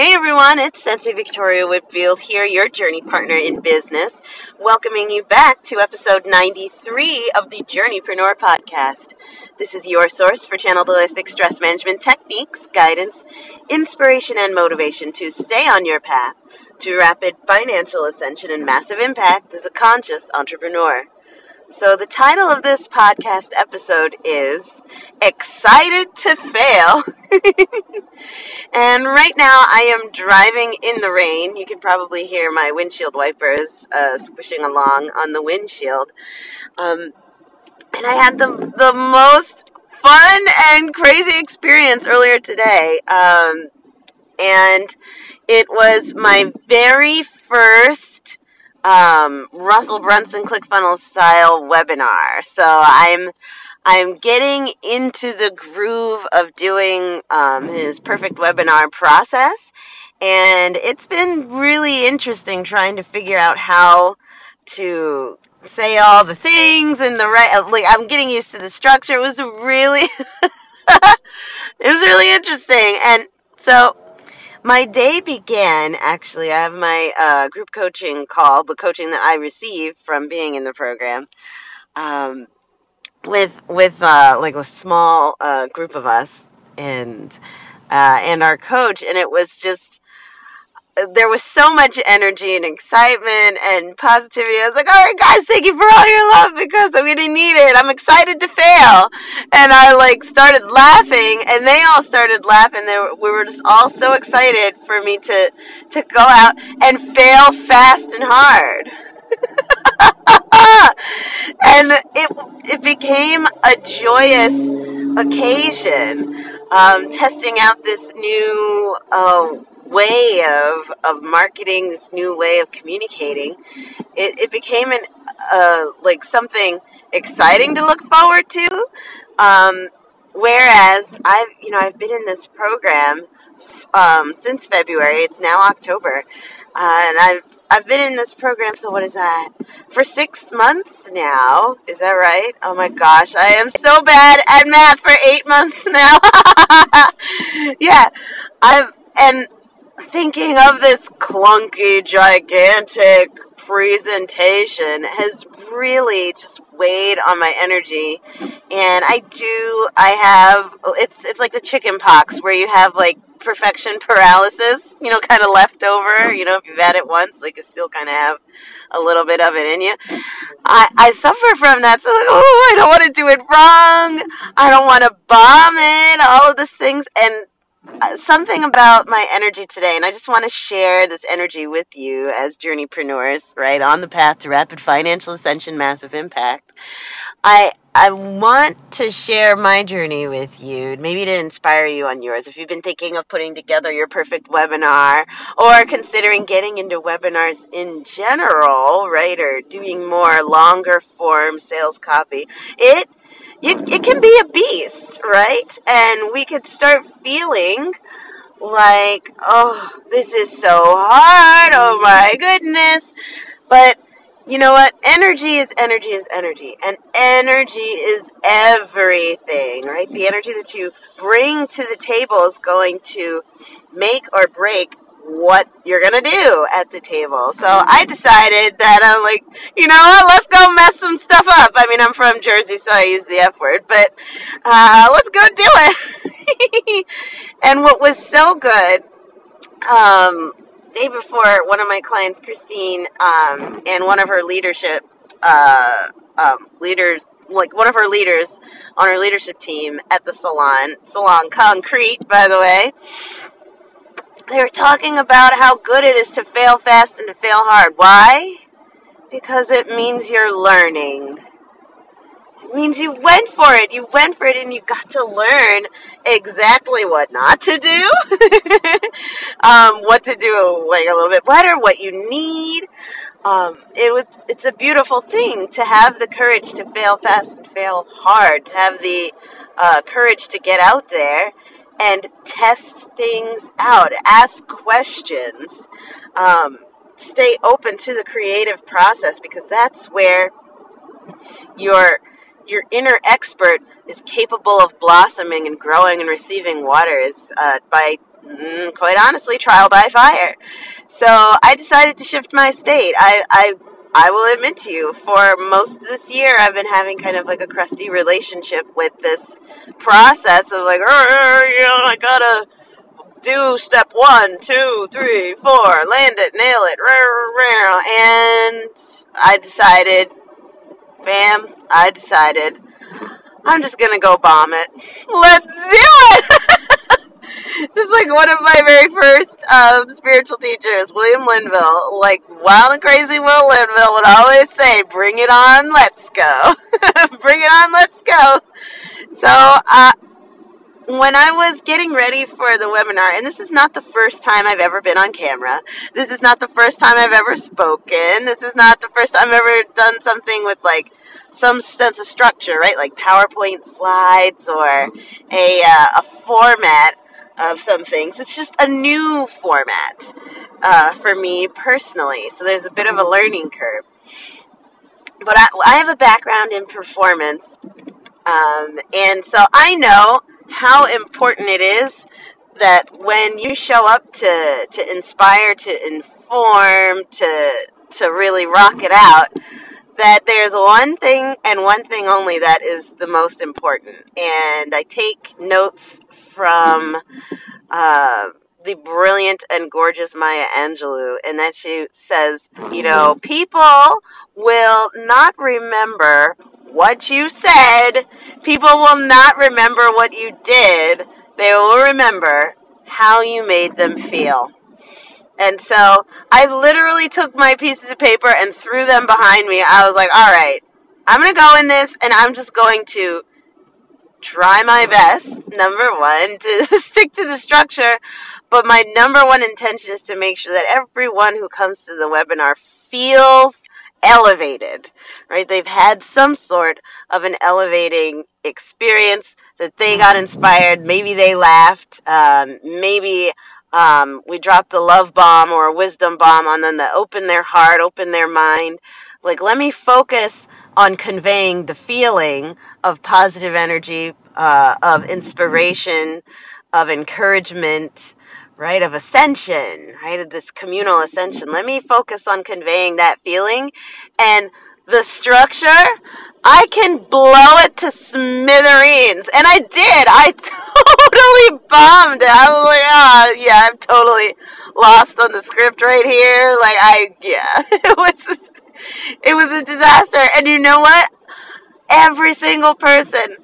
Hey everyone, it's Sensei Victoria Whitfield here, your journey partner in business, welcoming you back to episode 93 of the Journeypreneur podcast. This is your source for channeled holistic stress management techniques, guidance, inspiration, and motivation to stay on your path to rapid financial ascension and massive impact as a conscious entrepreneur. So, the title of this podcast episode is Excited to Fail. and right now, I am driving in the rain. You can probably hear my windshield wipers uh, squishing along on the windshield. Um, and I had the, the most fun and crazy experience earlier today. Um, and it was my very first um, Russell Brunson ClickFunnels style webinar. So I'm I'm getting into the groove of doing um, his perfect webinar process, and it's been really interesting trying to figure out how to say all the things and the right. Like I'm getting used to the structure. It was really, it was really interesting, and so my day began actually. I have my uh, group coaching call, the coaching that I receive from being in the program, um, with with uh, like a small uh, group of us and uh, and our coach, and it was just there was so much energy and excitement and positivity. I was like, all right, guys, thank you for all your love because I'm going to need it. I'm excited to fail. And I like started laughing and they all started laughing. They were, we were just all so excited for me to, to go out and fail fast and hard. and it, it became a joyous occasion, um, testing out this new, uh, way of of marketing, this new way of communicating, it, it became an uh, like something exciting to look forward to. Um, whereas I've you know I've been in this program um, since February. It's now October, uh, and I've I've been in this program. So what is that? For six months now. Is that right? Oh my gosh, I am so bad at math for eight months now. yeah, I've and thinking of this clunky, gigantic presentation has really just weighed on my energy. And I do, I have, it's, it's like the chicken pox where you have like perfection paralysis, you know, kind of left over. You know, if you've had it once, like you still kind of have a little bit of it in you. I, I suffer from that. So, like, oh, I don't want to do it wrong. I don't want to bomb it, all of these things. And uh, something about my energy today, and I just want to share this energy with you as journeypreneurs, right, on the path to rapid financial ascension, massive impact. I I want to share my journey with you, maybe to inspire you on yours. If you've been thinking of putting together your perfect webinar or considering getting into webinars in general, right, or doing more longer form sales copy, it it, it can be a beast, right? And we could start feeling like, oh, this is so hard. Oh my goodness. But you know what? Energy is energy is energy. And energy is everything, right? The energy that you bring to the table is going to make or break what you're gonna do at the table. So I decided that I'm like, you know what, let's go mess some stuff up. I mean, I'm from Jersey, so I use the F word, but uh, let's go do it. and what was so good, um, day before, one of my clients, Christine, um, and one of her leadership uh, um, leaders, like one of her leaders on her leadership team at the salon, Salon Concrete, by the way they were talking about how good it is to fail fast and to fail hard. Why? Because it means you're learning. It means you went for it. You went for it and you got to learn exactly what not to do, um, what to do like a little bit better, what you need. Um, it was it's a beautiful thing to have the courage to fail fast and fail hard, to have the uh, courage to get out there and test things out, ask questions, um, stay open to the creative process because that's where your your inner expert is capable of blossoming and growing and receiving water is uh, by mm, quite honestly, trial by fire. So I decided to shift my state. I, I, I will admit to you, for most of this year, I've been having kind of like a crusty relationship with this process of like, "Uh, you know, I gotta do step one, two, three, four, land it, nail it, and I decided, bam, I decided, I'm just gonna go bomb it. Let's do it! just like one of my very first um, spiritual teachers, William Linville, like wild and crazy Will Linville would always say, "Bring it on, let's go, bring it on, let's go." So, uh, when I was getting ready for the webinar, and this is not the first time I've ever been on camera, this is not the first time I've ever spoken, this is not the first time I've ever done something with like some sense of structure, right? Like PowerPoint slides or a, uh, a format of some things. It's just a new format uh, for me personally, so there's a bit of a learning curve. But I, I have a background in performance, um, and so I know how important it is that when you show up to to inspire, to inform, to to really rock it out, that there's one thing and one thing only that is the most important. And I take notes from uh, the brilliant and gorgeous Maya Angelou, and that she says, you know, people will not remember what you said. People will not remember what you did. They will remember how you made them feel. And so I literally took my pieces of paper and threw them behind me. I was like, all right, I'm going to go in this and I'm just going to try my best, number one, to stick to the structure. But my number one intention is to make sure that everyone who comes to the webinar feels elevated, right? They've had some sort of an elevating experience that they got inspired. Maybe they laughed. Um, maybe um, we dropped a love bomb or a wisdom bomb on them that opened their heart, opened their mind. Like, let me focus on conveying the feeling of positive energy, uh, of inspiration, of encouragement, right? Of ascension, right? Of this communal ascension. Let me focus on conveying that feeling and the structure. I can blow it to smithereens. And I did. I totally bombed it. I was like, ah, yeah, I'm totally lost on the script right here. Like, I, yeah, it was, it was a disaster. And you know what? Every single person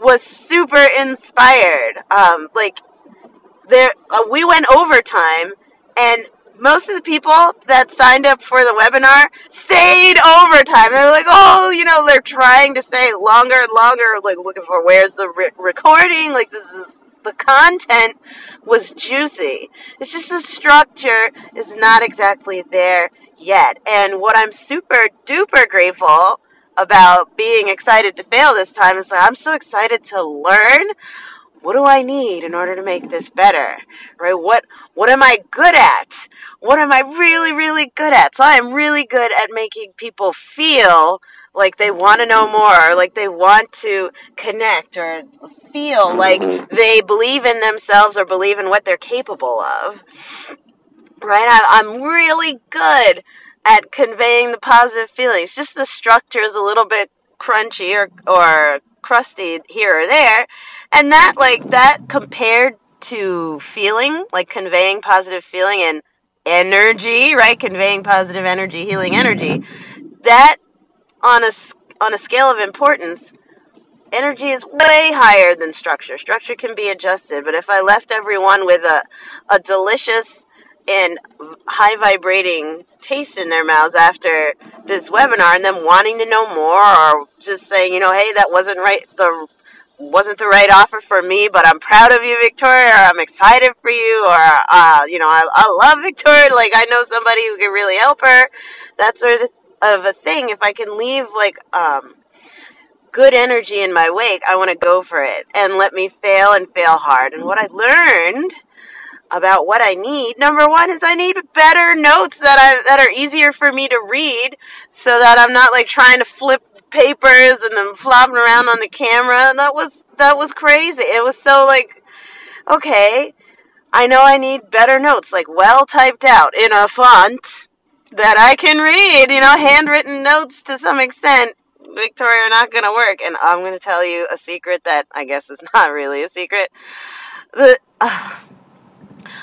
was super inspired. Um, like, there uh, we went overtime and most of the people that signed up for the webinar stayed overtime. They were like, oh, you know, they're trying to stay longer and longer, like looking for where's the re- recording. Like, this is the content was juicy. It's just the structure is not exactly there yet. And what I'm super duper grateful about being excited to fail this time is I'm so excited to learn what do I need in order to make this better? Right? What what am I good at? What am I really really good at? So I am really good at making people feel like they want to know more, like they want to connect or feel like mm-hmm. they believe in themselves or believe in what they're capable of. Right? I, I'm really good at conveying the positive feelings. Just the structure is a little bit crunchy or or crusty here or there. And that, like, that compared to feeling, like conveying positive feeling and energy, right? Conveying positive energy, healing energy. That, on a, on a scale of importance, energy is way higher than structure. Structure can be adjusted, but if I left everyone with a, a delicious and high vibrating taste in their mouths after this webinar and them wanting to know more or just saying, you know, hey, that wasn't right the wasn't the right offer for me, but I'm proud of you, Victoria, or I'm excited for you, or, uh, you know, I, I love Victoria, like, I know somebody who can really help her, that sort of a thing. If I can leave, like, um, good energy in my wake, I want to go for it and let me fail and fail hard. And what I learned about what I need. Number one is I need better notes that I that are easier for me to read, so that I'm not like trying to flip papers and then flopping around on the camera. That was that was crazy. It was so like, okay, I know I need better notes, like well typed out in a font that I can read, you know, handwritten notes to some extent. Victoria are not going to work. And I'm going to tell you a secret that I guess is not really a secret. The. Uh,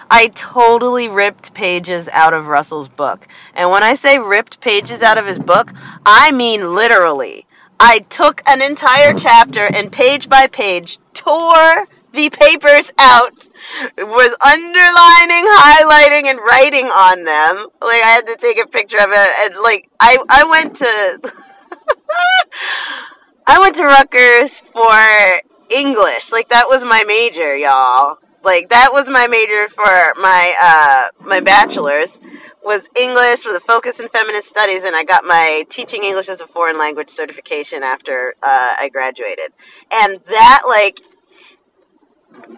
I totally ripped pages out of Russell's book. And when I say ripped pages out of his book, I mean literally. I took an entire chapter and page by page tore the papers out, was underlining, highlighting, and writing on them. Like I had to take a picture of it, and like I I went to I went to Rutgers for English. Like that was my major, y'all. Like that was my major for my uh, my bachelor's was English with a focus in feminist studies, and I got my teaching English as a foreign language certification after uh, I graduated. And that like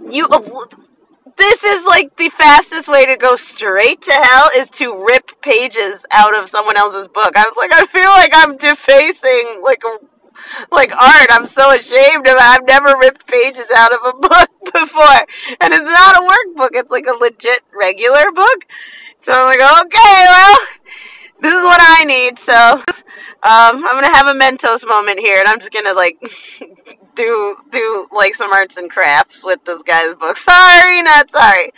you this is like the fastest way to go straight to hell is to rip pages out of someone else's book. I was like, I feel like I'm defacing like like art. I'm so ashamed of it. I've never ripped pages out of a book before. And it's not a workbook, it's like a legit regular book. So I'm like, okay, well, this is what I need. So um, I'm to have a Mentos moment here, and I'm just to like do do like some arts and crafts with this guy's book. Sorry, not sorry.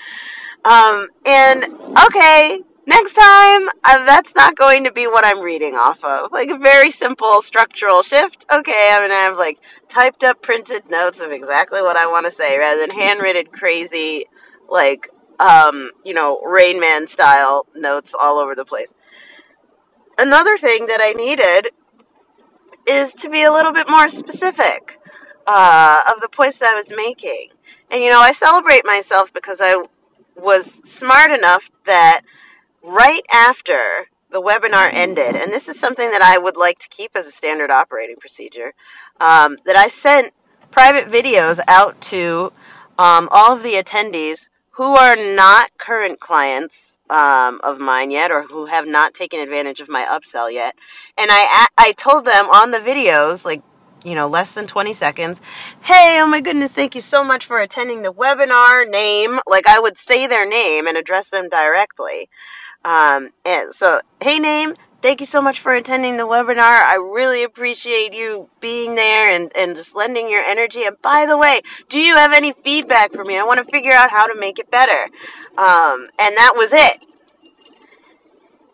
Um, and okay, next time uh, that's not going to be what I'm reading off of. Like a very simple structural shift. Okay, I'm gonna have like typed up printed notes of exactly what I want to say rather than handwritten crazy like um, you know, Rain Man style notes all over the place. Another thing that I needed is to be a little bit more specific uh, of the points I was making. And, you know, I celebrate myself because I was smart enough that right after the webinar ended, and this is something that I would like to keep as a standard operating procedure, um, that I sent private videos out to um, all of the attendees who are not current clients um, of mine yet or who have not taken advantage of my upsell yet. And I, I told them on the videos, like you know, less than 20 seconds. Hey, oh my goodness, thank you so much for attending the webinar. Name, like I would say their name and address them directly. Um, and so, hey, name, thank you so much for attending the webinar. I really appreciate you being there and, and just lending your energy. And by the way, do you have any feedback for me? I want to figure out how to make it better. Um, and that was it.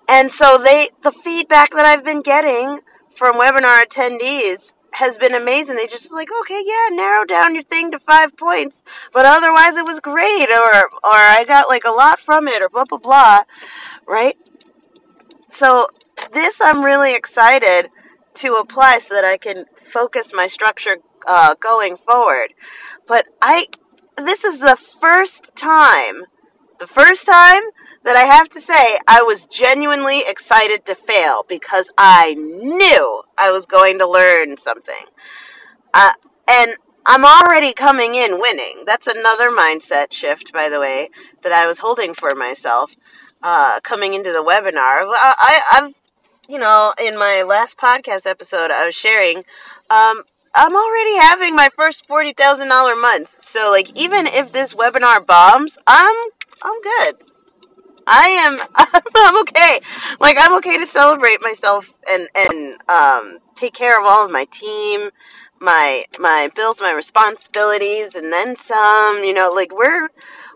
And so they, the feedback that I've been getting from webinar attendees has been amazing. They just like, okay, yeah, narrow down your thing to five points, but otherwise it was great, or or I got like a lot from it, or blah blah blah, right? So this I'm really excited to apply so that I can focus my structure uh, going forward. But I, this is the first time, the first time that I have to say I was genuinely excited to fail because I knew I was going to learn something. Uh, and I'm already coming in winning. That's another mindset shift, by the way, that I was holding for myself uh, coming into the webinar. I, have you know, in my last podcast episode, I was sharing. Um, I'm already having my first forty thousand dollar month. So, like, even if this webinar bombs, I'm I'm good. I am I'm okay. Like I'm okay to celebrate myself and and um take care of all of my team, my my bills, my responsibilities and then some, you know, like we're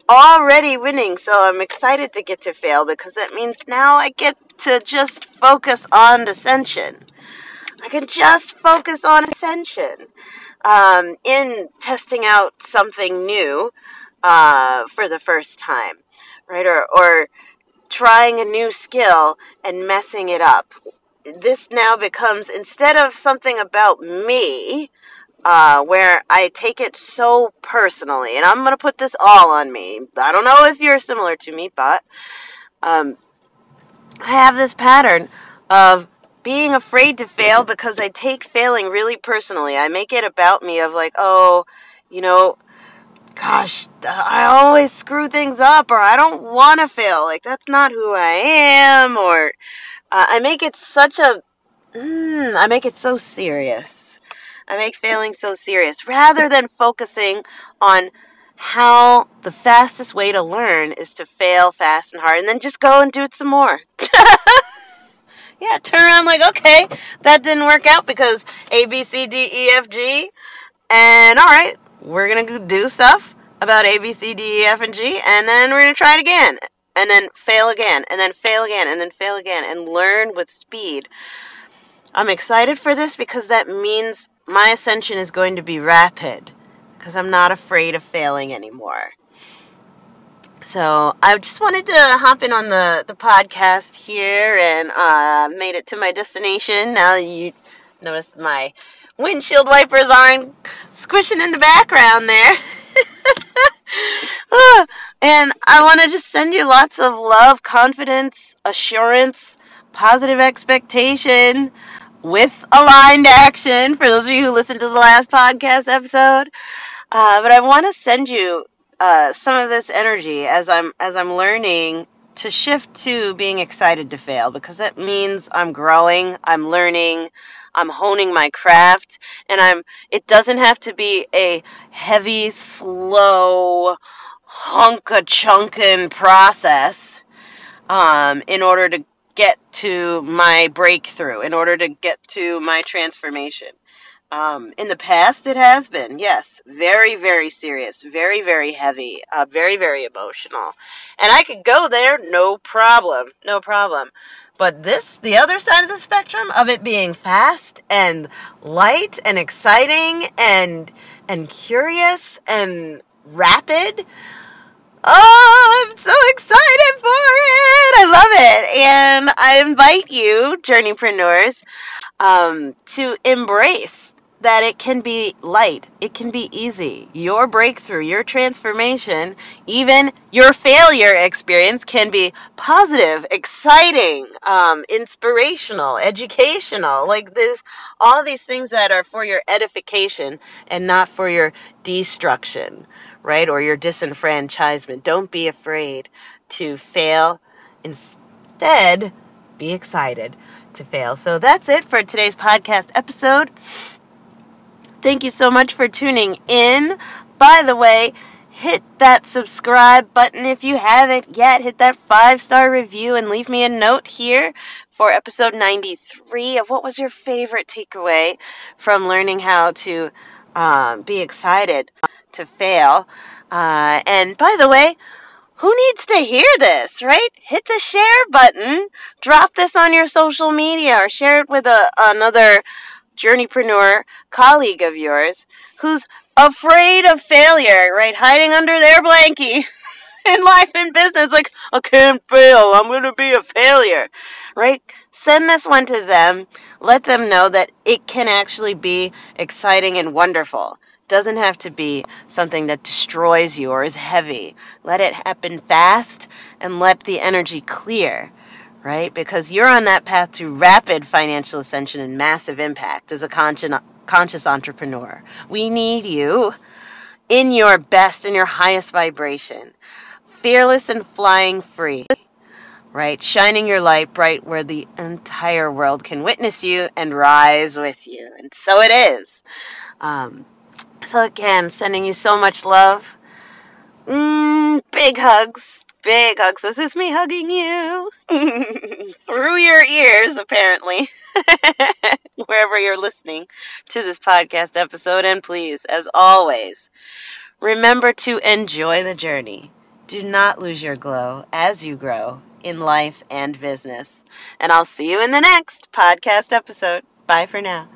already winning, so I'm excited to get to fail because that means now I get to just focus on ascension. I can just focus on ascension um, in testing out something new uh, for the first time, right? Or, or trying a new skill and messing it up. This now becomes, instead of something about me, uh, where I take it so personally, and I'm going to put this all on me. I don't know if you're similar to me, but um, I have this pattern of being afraid to fail because I take failing really personally. I make it about me of like, oh, you know, gosh, I always screw things up, or I don't want to fail. Like, that's not who I am, or uh, I make it such a, mm, I make it so serious. I make failing so serious rather than focusing on how the fastest way to learn is to fail fast and hard and then just go and do it some more. yeah, turn around like, okay, that didn't work out because A, B, C, D, E, F, G. And all right, we're going to do stuff about A, B, C, D, E, F, and G. And then we're going to try it again. And then fail again. And then fail again. And then fail again. And learn with speed. I'm excited for this because that means my ascension is going to be rapid because I'm not afraid of failing anymore. So I just wanted to hop in on the, the podcast here and uh, made it to my destination. Now you notice my windshield wipers aren't squishing in the background there. and I want to just send you lots of love, confidence, assurance, positive expectation with aligned action for those of you who listened to the last podcast episode. Uh, but I want to send you uh, some of this energy as I'm as I'm learning to shift to being excited to fail because it means I'm growing, I'm learning, I'm honing my craft, and I'm. It doesn't have to be a heavy, slow, hunka chunkin process um, in order to get to my breakthrough, in order to get to my transformation. Um, in the past, it has been, yes, very, very serious, very, very heavy, uh, very, very emotional. And I could go there, no problem, no problem. But this, the other side of the spectrum of it being fast and light and exciting and, and curious and rapid, Oh, I'm so excited for it! I love it. And I invite you, journeypreneurs, um, to embrace that it can be light, it can be easy. Your breakthrough, your transformation, even your failure experience can be positive, exciting, um, inspirational, educational. Like this, all these things that are for your edification and not for your destruction, right? Or your disenfranchisement. Don't be afraid to fail. Instead, be excited to fail. So that's it for today's podcast episode. Thank you so much for tuning in. By the way, hit that subscribe button if you haven't yet. Hit that five star review and leave me a note here for episode 93 of what was your favorite takeaway from learning how to um, be excited to fail. Uh, and by the way, who needs to hear this, right? Hit the share button, drop this on your social media, or share it with a, another journeypreneur colleague of yours who's afraid of failure, right? Hiding under their blankie in life and business, like, I can't fail, I'm going to be a failure, right? Send this one to them. Let them know that it can actually be exciting and wonderful. Doesn't have to be something that destroys you or is heavy. Let it happen fast and let the energy clear right? Because you're on that path to rapid financial ascension and massive impact as a conscious, conscious entrepreneur. We need you in your best and your highest vibration, fearless and flying free, right? Shining your light bright where the entire world can witness you and rise with you. And so it is. Um, so, again, sending you so much love. Mm, big hugs big hugs. This is me hugging you through your ears, apparently, wherever you're listening to this podcast episode. And please, as always, remember to enjoy the journey. Do not lose your glow as you grow in life and business. And I'll see you in the next podcast episode. Bye for now.